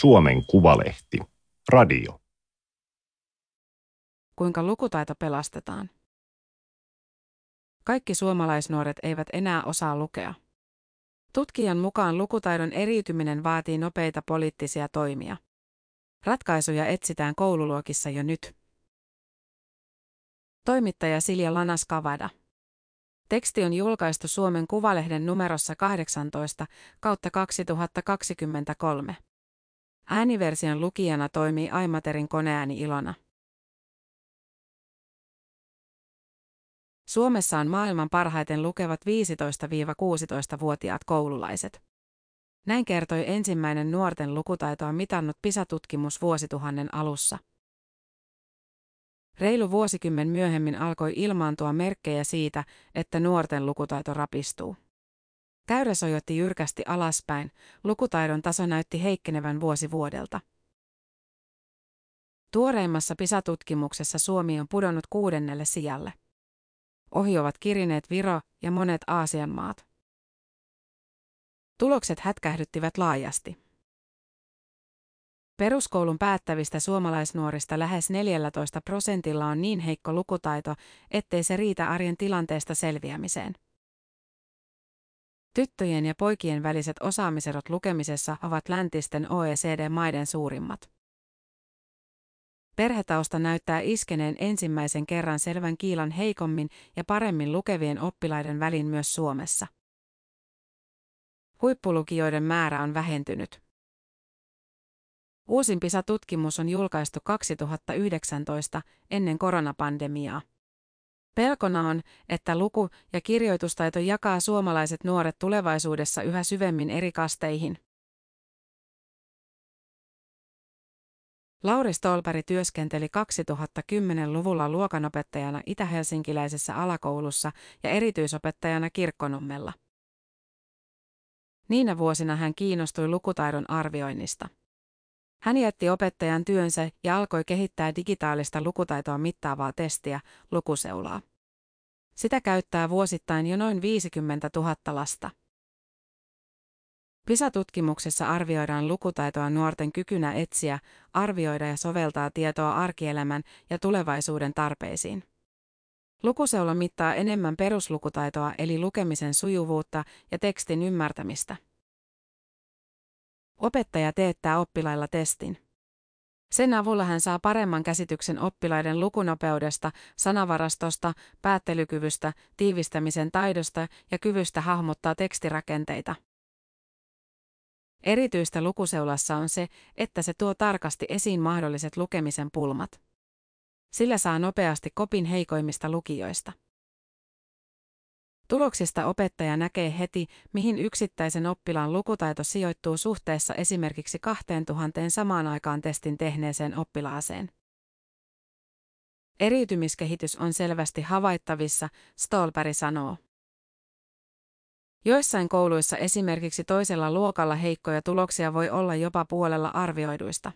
Suomen Kuvalehti. Radio. Kuinka lukutaito pelastetaan? Kaikki suomalaisnuoret eivät enää osaa lukea. Tutkijan mukaan lukutaidon eriytyminen vaatii nopeita poliittisia toimia. Ratkaisuja etsitään koululuokissa jo nyt. Toimittaja Silja Lanas-Kavada. Teksti on julkaistu Suomen Kuvalehden numerossa 18 kautta 2023. Ääniversion lukijana toimii Aimaterin koneääni Ilona. Suomessa on maailman parhaiten lukevat 15-16-vuotiaat koululaiset. Näin kertoi ensimmäinen nuorten lukutaitoa mitannut PISA-tutkimus vuosituhannen alussa. Reilu vuosikymmen myöhemmin alkoi ilmaantua merkkejä siitä, että nuorten lukutaito rapistuu. Käyrä sojotti jyrkästi alaspäin, lukutaidon taso näytti heikkenevän vuosi vuodelta. Tuoreimmassa PISA-tutkimuksessa Suomi on pudonnut kuudennelle sijalle. Ohi ovat kirineet Viro ja monet Aasian maat. Tulokset hätkähdyttivät laajasti. Peruskoulun päättävistä suomalaisnuorista lähes 14 prosentilla on niin heikko lukutaito, ettei se riitä arjen tilanteesta selviämiseen. Tyttöjen ja poikien väliset osaamiserot lukemisessa ovat läntisten OECD-maiden suurimmat. Perhetausta näyttää iskeneen ensimmäisen kerran selvän kiilan heikommin ja paremmin lukevien oppilaiden välin myös Suomessa. Huippulukijoiden määrä on vähentynyt. Uusin PISA-tutkimus on julkaistu 2019 ennen koronapandemiaa. Pelkona on, että luku- ja kirjoitustaito jakaa suomalaiset nuoret tulevaisuudessa yhä syvemmin eri kasteihin. Lauri Stolperi työskenteli 2010-luvulla luokanopettajana itä-helsinkiläisessä alakoulussa ja erityisopettajana Kirkkonummella. Niinä vuosina hän kiinnostui lukutaidon arvioinnista. Hän jätti opettajan työnsä ja alkoi kehittää digitaalista lukutaitoa mittaavaa testiä, lukuseulaa. Sitä käyttää vuosittain jo noin 50 000 lasta. PISA-tutkimuksessa arvioidaan lukutaitoa nuorten kykynä etsiä, arvioida ja soveltaa tietoa arkielämän ja tulevaisuuden tarpeisiin. Lukuseula mittaa enemmän peruslukutaitoa eli lukemisen sujuvuutta ja tekstin ymmärtämistä. Opettaja teettää oppilailla testin. Sen avulla hän saa paremman käsityksen oppilaiden lukunopeudesta, sanavarastosta, päättelykyvystä, tiivistämisen taidosta ja kyvystä hahmottaa tekstirakenteita. Erityistä lukuseulassa on se, että se tuo tarkasti esiin mahdolliset lukemisen pulmat. Sillä saa nopeasti kopin heikoimmista lukijoista. Tuloksista opettaja näkee heti, mihin yksittäisen oppilaan lukutaito sijoittuu suhteessa esimerkiksi 2000 samaan aikaan testin tehneeseen oppilaaseen. Eriytymiskehitys on selvästi havaittavissa, Stolperi sanoo. Joissain kouluissa esimerkiksi toisella luokalla heikkoja tuloksia voi olla jopa puolella arvioiduista.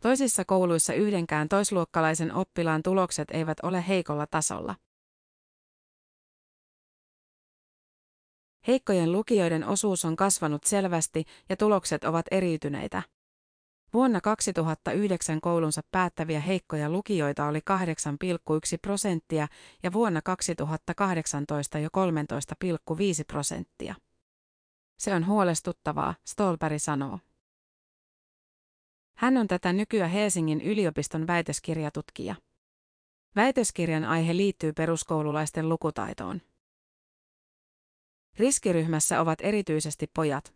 Toisissa kouluissa yhdenkään toisluokkalaisen oppilaan tulokset eivät ole heikolla tasolla. Heikkojen lukijoiden osuus on kasvanut selvästi ja tulokset ovat eriytyneitä. Vuonna 2009 koulunsa päättäviä heikkoja lukijoita oli 8,1 prosenttia ja vuonna 2018 jo 13,5 prosenttia. Se on huolestuttavaa, Stolperi sanoo. Hän on tätä nykyä Helsingin yliopiston väitöskirjatutkija. Väitöskirjan aihe liittyy peruskoululaisten lukutaitoon. Riskiryhmässä ovat erityisesti pojat.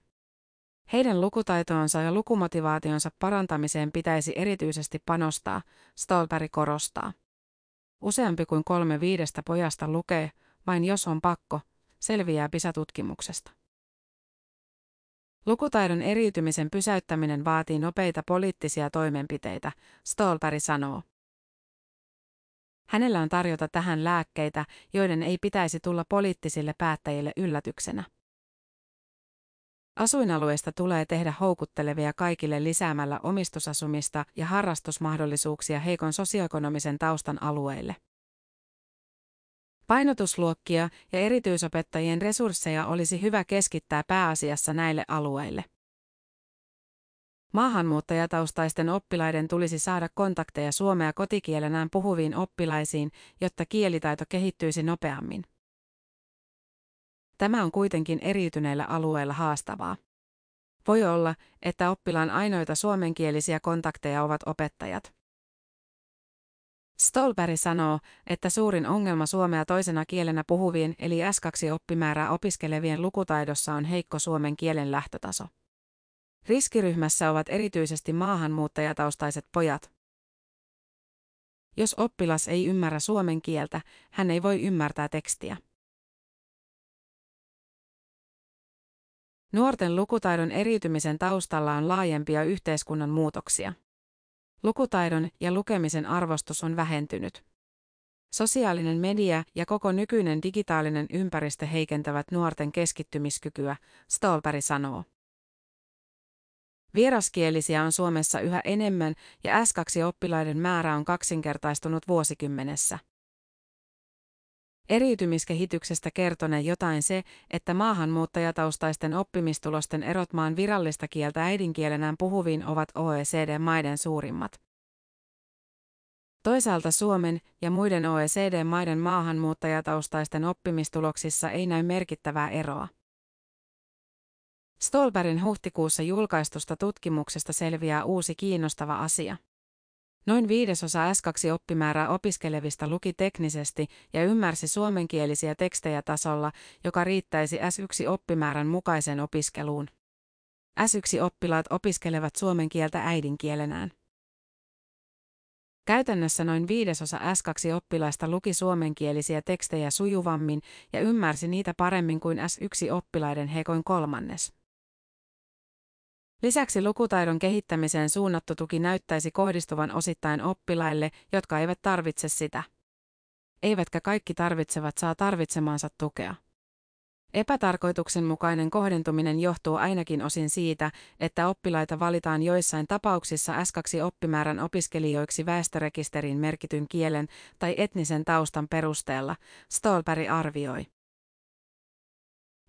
Heidän lukutaitoonsa ja lukumotivaationsa parantamiseen pitäisi erityisesti panostaa, Stolperi korostaa. Useampi kuin kolme viidestä pojasta lukee, vain jos on pakko, selviää PISA-tutkimuksesta. Lukutaidon eriytymisen pysäyttäminen vaatii nopeita poliittisia toimenpiteitä, Stolperi sanoo. Hänellä on tarjota tähän lääkkeitä, joiden ei pitäisi tulla poliittisille päättäjille yllätyksenä. Asuinalueista tulee tehdä houkuttelevia kaikille lisäämällä omistusasumista ja harrastusmahdollisuuksia heikon sosioekonomisen taustan alueille. Painotusluokkia ja erityisopettajien resursseja olisi hyvä keskittää pääasiassa näille alueille. Maahanmuuttajataustaisten oppilaiden tulisi saada kontakteja suomea kotikielenään puhuviin oppilaisiin, jotta kielitaito kehittyisi nopeammin. Tämä on kuitenkin eriytyneillä alueilla haastavaa. Voi olla, että oppilaan ainoita suomenkielisiä kontakteja ovat opettajat. Stolberg sanoo, että suurin ongelma suomea toisena kielenä puhuvien eli S2-oppimäärää opiskelevien lukutaidossa on heikko suomen kielen lähtötaso. Riskiryhmässä ovat erityisesti maahanmuuttajataustaiset pojat. Jos oppilas ei ymmärrä suomen kieltä, hän ei voi ymmärtää tekstiä. Nuorten lukutaidon eriytymisen taustalla on laajempia yhteiskunnan muutoksia. Lukutaidon ja lukemisen arvostus on vähentynyt. Sosiaalinen media ja koko nykyinen digitaalinen ympäristö heikentävät nuorten keskittymiskykyä, Stolberg sanoo. Vieraskielisiä on Suomessa yhä enemmän ja S2-oppilaiden määrä on kaksinkertaistunut vuosikymmenessä. Eriytymiskehityksestä kertonee jotain se, että maahanmuuttajataustaisten oppimistulosten erot maan virallista kieltä äidinkielenään puhuviin ovat OECD-maiden suurimmat. Toisaalta Suomen ja muiden OECD-maiden maahanmuuttajataustaisten oppimistuloksissa ei näy merkittävää eroa. Stolberin huhtikuussa julkaistusta tutkimuksesta selviää uusi kiinnostava asia. Noin viidesosa S2-oppimäärää opiskelevista luki teknisesti ja ymmärsi suomenkielisiä tekstejä tasolla, joka riittäisi S1-oppimäärän mukaiseen opiskeluun. S1-oppilaat opiskelevat suomen kieltä äidinkielenään. Käytännössä noin viidesosa S2-oppilaista luki suomenkielisiä tekstejä sujuvammin ja ymmärsi niitä paremmin kuin S1-oppilaiden heikoin kolmannes. Lisäksi lukutaidon kehittämiseen suunnattu tuki näyttäisi kohdistuvan osittain oppilaille, jotka eivät tarvitse sitä. Eivätkä kaikki tarvitsevat saa tarvitsemaansa tukea. Epätarkoituksenmukainen kohdentuminen johtuu ainakin osin siitä, että oppilaita valitaan joissain tapauksissa S2-oppimäärän opiskelijoiksi väestörekisteriin merkityn kielen tai etnisen taustan perusteella, Stolberg arvioi.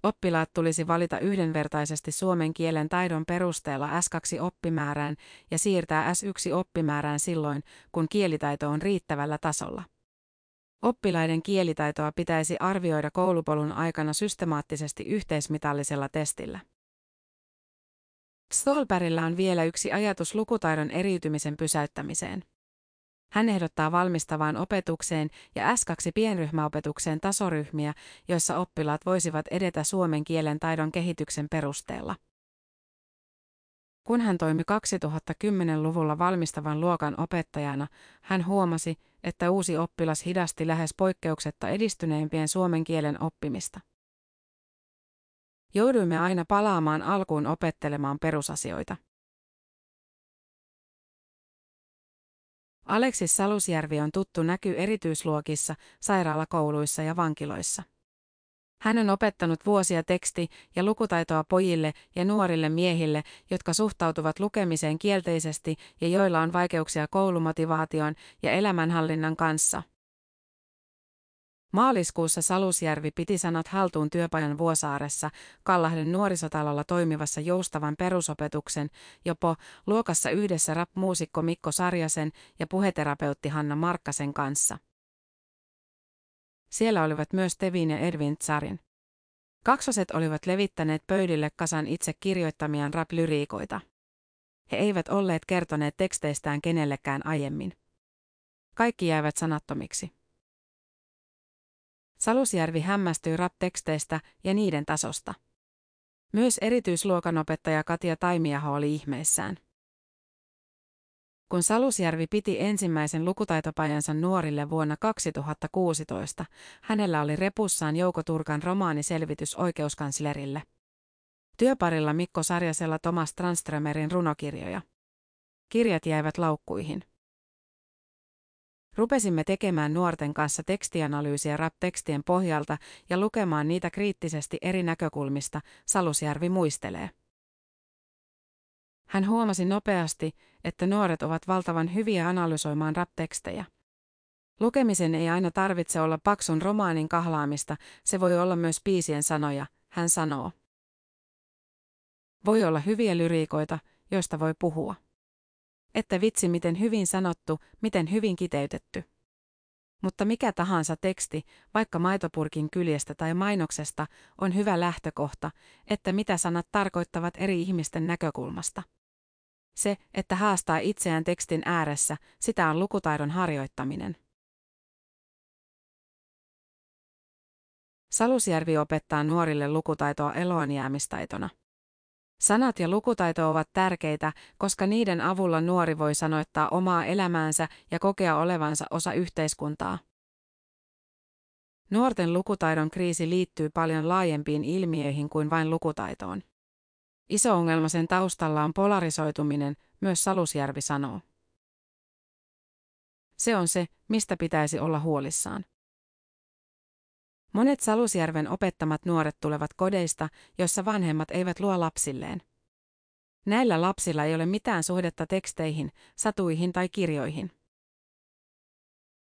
Oppilaat tulisi valita yhdenvertaisesti suomen kielen taidon perusteella S2-oppimäärään ja siirtää S1-oppimäärään silloin, kun kielitaito on riittävällä tasolla. Oppilaiden kielitaitoa pitäisi arvioida koulupolun aikana systemaattisesti yhteismitallisella testillä. Stolbergillä on vielä yksi ajatus lukutaidon eriytymisen pysäyttämiseen. Hän ehdottaa valmistavaan opetukseen ja S2-pienryhmäopetukseen tasoryhmiä, joissa oppilaat voisivat edetä suomen kielen taidon kehityksen perusteella. Kun hän toimi 2010-luvulla valmistavan luokan opettajana, hän huomasi, että uusi oppilas hidasti lähes poikkeuksetta edistyneimpien suomen kielen oppimista. Jouduimme aina palaamaan alkuun opettelemaan perusasioita. Aleksis Salusjärvi on tuttu näky erityisluokissa, sairaalakouluissa ja vankiloissa. Hän on opettanut vuosia teksti- ja lukutaitoa pojille ja nuorille miehille, jotka suhtautuvat lukemiseen kielteisesti ja joilla on vaikeuksia koulumotivaation ja elämänhallinnan kanssa. Maaliskuussa Salusjärvi piti sanat haltuun työpajan Vuosaaressa, Kallahden nuorisotalolla toimivassa joustavan perusopetuksen, jopo luokassa yhdessä rap-muusikko Mikko Sarjasen ja puheterapeutti Hanna Markkasen kanssa. Siellä olivat myös Tevin ja Edwin Tsarin. Kaksoset olivat levittäneet pöydille kasan itse kirjoittamiaan rap-lyriikoita. He eivät olleet kertoneet teksteistään kenellekään aiemmin. Kaikki jäivät sanattomiksi. Salusjärvi hämmästyi rap-teksteistä ja niiden tasosta. Myös erityisluokanopettaja Katja Taimiaho oli ihmeissään. Kun Salusjärvi piti ensimmäisen lukutaitopajansa nuorille vuonna 2016, hänellä oli repussaan Jouko Turkan romaaniselvitys oikeuskanslerille. Työparilla Mikko Sarjasella Thomas Tranströmerin runokirjoja. Kirjat jäivät laukkuihin. Rupesimme tekemään nuorten kanssa tekstianalyysiä rap-tekstien pohjalta ja lukemaan niitä kriittisesti eri näkökulmista, Salusjärvi muistelee. Hän huomasi nopeasti, että nuoret ovat valtavan hyviä analysoimaan rap-tekstejä. Lukemisen ei aina tarvitse olla paksun romaanin kahlaamista, se voi olla myös piisien sanoja, hän sanoo. Voi olla hyviä lyriikoita, joista voi puhua. Että vitsi miten hyvin sanottu, miten hyvin kiteytetty. Mutta mikä tahansa teksti, vaikka maitopurkin kyljestä tai mainoksesta, on hyvä lähtökohta, että mitä sanat tarkoittavat eri ihmisten näkökulmasta. Se, että haastaa itseään tekstin ääressä, sitä on lukutaidon harjoittaminen. Salusjärvi opettaa nuorille lukutaitoa eloonjäämistaitona. Sanat ja lukutaito ovat tärkeitä, koska niiden avulla nuori voi sanoittaa omaa elämäänsä ja kokea olevansa osa yhteiskuntaa. Nuorten lukutaidon kriisi liittyy paljon laajempiin ilmiöihin kuin vain lukutaitoon. Iso ongelma sen taustalla on polarisoituminen, myös Salusjärvi sanoo. Se on se, mistä pitäisi olla huolissaan. Monet Salusjärven opettamat nuoret tulevat kodeista, joissa vanhemmat eivät luo lapsilleen. Näillä lapsilla ei ole mitään suhdetta teksteihin, satuihin tai kirjoihin.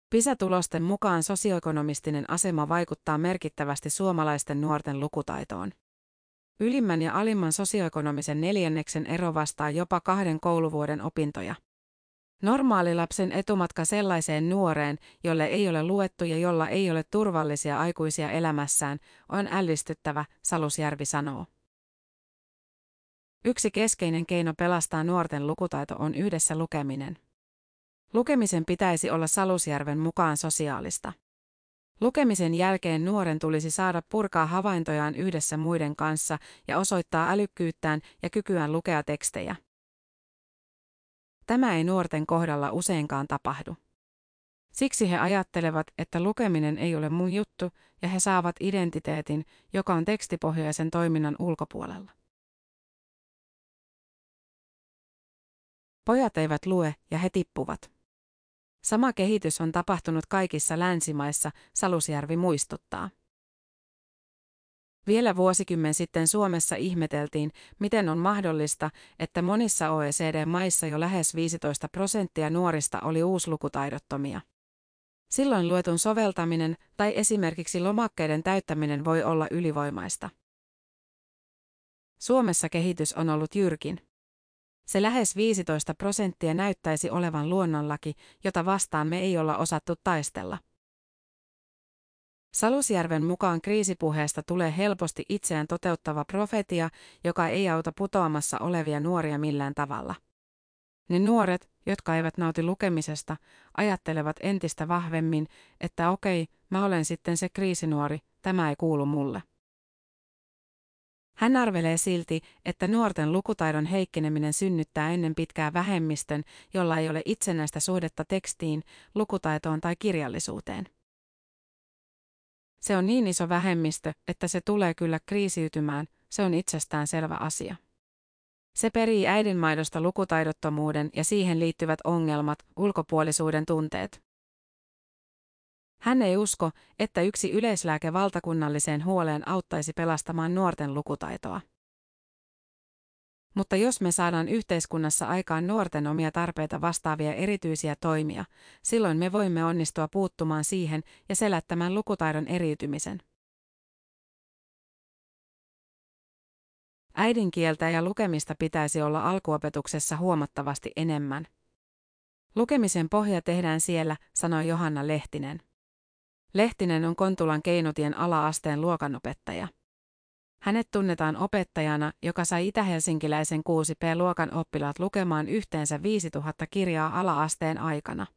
PISA-tulosten mukaan sosioekonomistinen asema vaikuttaa merkittävästi suomalaisten nuorten lukutaitoon. Ylimmän ja alimman sosioekonomisen neljänneksen ero vastaa jopa kahden kouluvuoden opintoja. Normaalilapsen etumatka sellaiseen nuoreen, jolle ei ole luettu ja jolla ei ole turvallisia aikuisia elämässään, on ällistyttävä, Salusjärvi sanoo. Yksi keskeinen keino pelastaa nuorten lukutaito on yhdessä lukeminen. Lukemisen pitäisi olla Salusjärven mukaan sosiaalista. Lukemisen jälkeen nuoren tulisi saada purkaa havaintojaan yhdessä muiden kanssa ja osoittaa älykkyyttään ja kykyään lukea tekstejä. Tämä ei nuorten kohdalla useinkaan tapahdu. Siksi he ajattelevat, että lukeminen ei ole mun juttu, ja he saavat identiteetin, joka on tekstipohjaisen toiminnan ulkopuolella. Pojat eivät lue ja he tippuvat. Sama kehitys on tapahtunut kaikissa länsimaissa, Salusjärvi muistuttaa. Vielä vuosikymmen sitten Suomessa ihmeteltiin, miten on mahdollista, että monissa OECD-maissa jo lähes 15 prosenttia nuorista oli uuslukutaidottomia. Silloin luetun soveltaminen tai esimerkiksi lomakkeiden täyttäminen voi olla ylivoimaista. Suomessa kehitys on ollut jyrkin. Se lähes 15 prosenttia näyttäisi olevan luonnonlaki, jota vastaan me ei olla osattu taistella. Salusjärven mukaan kriisipuheesta tulee helposti itseään toteuttava profetia, joka ei auta putoamassa olevia nuoria millään tavalla. Ne nuoret, jotka eivät nauti lukemisesta, ajattelevat entistä vahvemmin, että okei, mä olen sitten se kriisinuori, tämä ei kuulu mulle. Hän arvelee silti, että nuorten lukutaidon heikkeneminen synnyttää ennen pitkää vähemmistön, jolla ei ole itsenäistä suhdetta tekstiin, lukutaitoon tai kirjallisuuteen. Se on niin iso vähemmistö, että se tulee kyllä kriisiytymään, se on itsestään selvä asia. Se perii äidinmaidosta lukutaidottomuuden ja siihen liittyvät ongelmat, ulkopuolisuuden tunteet. Hän ei usko, että yksi yleislääke valtakunnalliseen huoleen auttaisi pelastamaan nuorten lukutaitoa. Mutta jos me saadaan yhteiskunnassa aikaan nuorten omia tarpeita vastaavia erityisiä toimia, silloin me voimme onnistua puuttumaan siihen ja selättämään lukutaidon eriytymisen. Äidinkieltä ja lukemista pitäisi olla alkuopetuksessa huomattavasti enemmän. Lukemisen pohja tehdään siellä, sanoi Johanna Lehtinen. Lehtinen on Kontulan keinotien ala-asteen luokanopettaja. Hänet tunnetaan opettajana, joka sai itähelsinkiläisen 6P-luokan oppilaat lukemaan yhteensä 5000 kirjaa ala-asteen aikana.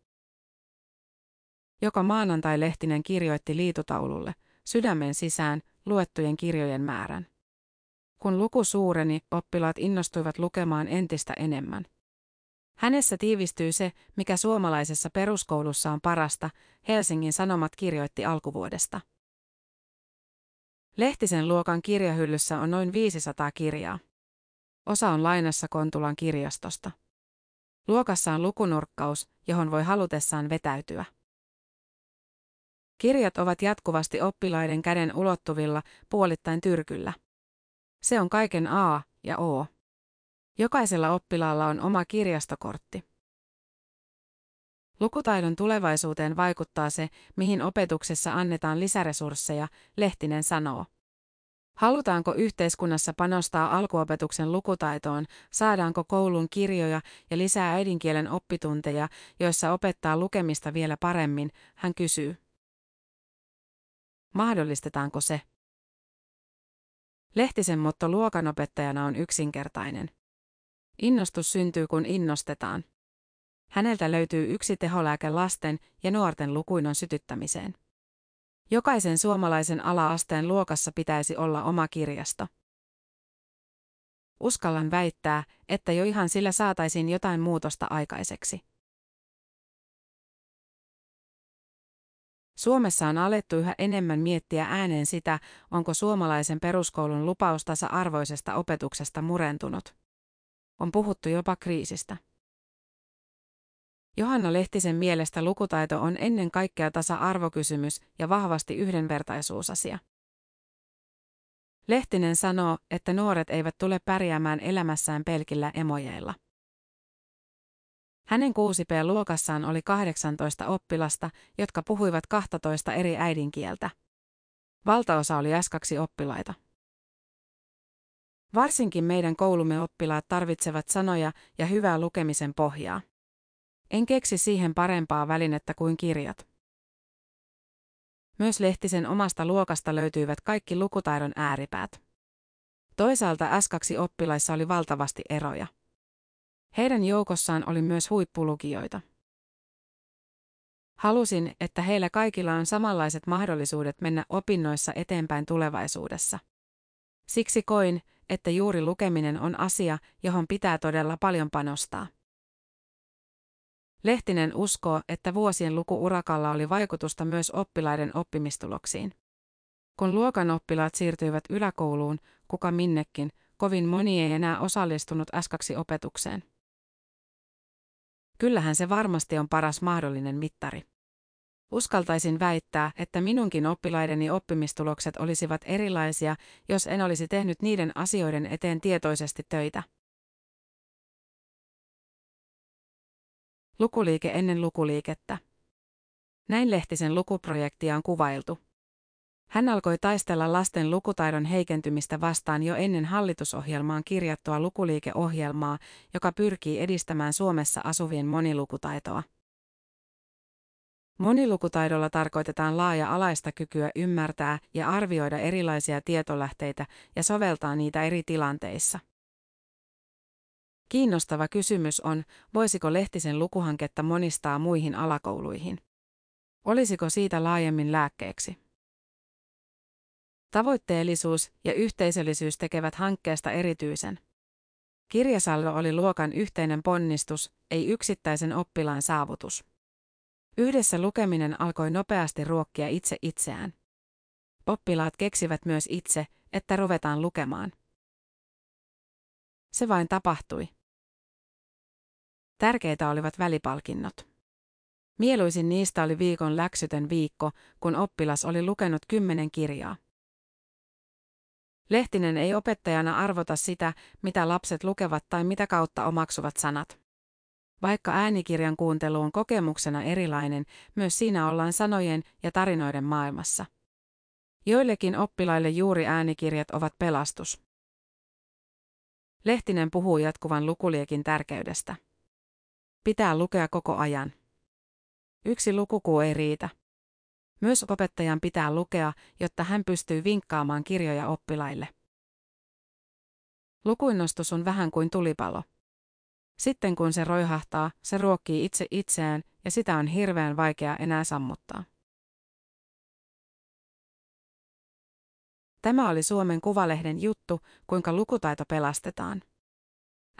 Joka maanantai Lehtinen kirjoitti liitutaululle, sydämen sisään, luettujen kirjojen määrän. Kun luku suureni, oppilaat innostuivat lukemaan entistä enemmän. Hänessä tiivistyy se, mikä suomalaisessa peruskoulussa on parasta, Helsingin Sanomat kirjoitti alkuvuodesta. Lehtisen luokan kirjahyllyssä on noin 500 kirjaa. Osa on lainassa Kontulan kirjastosta. Luokassa on lukunurkkaus, johon voi halutessaan vetäytyä. Kirjat ovat jatkuvasti oppilaiden käden ulottuvilla, puolittain tyrkyllä. Se on kaiken A ja O. Jokaisella oppilaalla on oma kirjastokortti. Lukutaidon tulevaisuuteen vaikuttaa se, mihin opetuksessa annetaan lisäresursseja, Lehtinen sanoo. Halutaanko yhteiskunnassa panostaa alkuopetuksen lukutaitoon, saadaanko koulun kirjoja ja lisää äidinkielen oppitunteja, joissa opettaa lukemista vielä paremmin, hän kysyy. Mahdollistetaanko se? Lehtisen motto luokanopettajana on yksinkertainen. Innostus syntyy kun innostetaan. Häneltä löytyy yksi teholääke lasten ja nuorten lukuinnon sytyttämiseen. Jokaisen suomalaisen ala-asteen luokassa pitäisi olla oma kirjasto. Uskallan väittää, että jo ihan sillä saataisiin jotain muutosta aikaiseksi. Suomessa on alettu yhä enemmän miettiä ääneen sitä, onko suomalaisen peruskoulun lupaus tasa-arvoisesta opetuksesta murentunut. On puhuttu jopa kriisistä. Johanna Lehtisen mielestä lukutaito on ennen kaikkea tasa-arvokysymys ja vahvasti yhdenvertaisuusasia. Lehtinen sanoo, että nuoret eivät tule pärjäämään elämässään pelkillä emojeilla. Hänen 6P-luokassaan oli 18 oppilasta, jotka puhuivat 12 eri äidinkieltä. Valtaosa oli S2-oppilaita. Varsinkin meidän koulumme oppilaat tarvitsevat sanoja ja hyvää lukemisen pohjaa. En keksi siihen parempaa välinettä kuin kirjat. Myös Lehtisen omasta luokasta löytyivät kaikki lukutaidon ääripäät. Toisaalta S2-oppilaissa oli valtavasti eroja. Heidän joukossaan oli myös huippulukijoita. Halusin, että heillä kaikilla on samanlaiset mahdollisuudet mennä opinnoissa eteenpäin tulevaisuudessa. Siksi koin, että juuri lukeminen on asia, johon pitää todella paljon panostaa. Lehtinen uskoo, että vuosien lukuurakalla oli vaikutusta myös oppilaiden oppimistuloksiin. Kun luokan oppilaat siirtyivät yläkouluun, kuka minnekin, kovin moni ei enää osallistunut S2-opetukseen. Kyllähän se varmasti on paras mahdollinen mittari. Uskaltaisin väittää, että minunkin oppilaideni oppimistulokset olisivat erilaisia, jos en olisi tehnyt niiden asioiden eteen tietoisesti töitä. Lukuliike ennen lukuliikettä. Näin Lehtisen lukuprojektia on kuvailtu. Hän alkoi taistella lasten lukutaidon heikentymistä vastaan jo ennen hallitusohjelmaan kirjattua lukuliikeohjelmaa, joka pyrkii edistämään Suomessa asuvien monilukutaitoa. Monilukutaidolla tarkoitetaan laaja-alaista kykyä ymmärtää ja arvioida erilaisia tietolähteitä ja soveltaa niitä eri tilanteissa. Kiinnostava kysymys on, voisiko Lehtisen lukuhanketta monistaa muihin alakouluihin. Olisiko siitä laajemmin lääkkeeksi? Tavoitteellisuus ja yhteisöllisyys tekevät hankkeesta erityisen. Kirjasaldo oli luokan yhteinen ponnistus, ei yksittäisen oppilaan saavutus. Yhdessä lukeminen alkoi nopeasti ruokkia itse itseään. Oppilaat keksivät myös itse, että ruvetaan lukemaan. Se vain tapahtui. Tärkeitä olivat välipalkinnot. Mieluisin niistä oli viikon läksytön viikko, kun oppilas oli lukenut kymmenen kirjaa. Lehtinen ei opettajana arvota sitä, mitä lapset lukevat tai mitä kautta omaksuvat sanat. Vaikka äänikirjan kuuntelu on kokemuksena erilainen, myös siinä ollaan sanojen ja tarinoiden maailmassa. Joillekin oppilaille juuri äänikirjat ovat pelastus. Lehtinen puhuu jatkuvan lukuliekin tärkeydestä. Pitää lukea koko ajan. Yksi lukukuu ei riitä. Myös opettajan pitää lukea, jotta hän pystyy vinkkaamaan kirjoja oppilaille. Lukuinnostus on vähän kuin tulipalo. Sitten kun se roihahtaa, se ruokkii itse itseään ja sitä on hirveän vaikea enää sammuttaa. Tämä oli Suomen Kuvalehden juttu, kuinka lukutaito pelastetaan.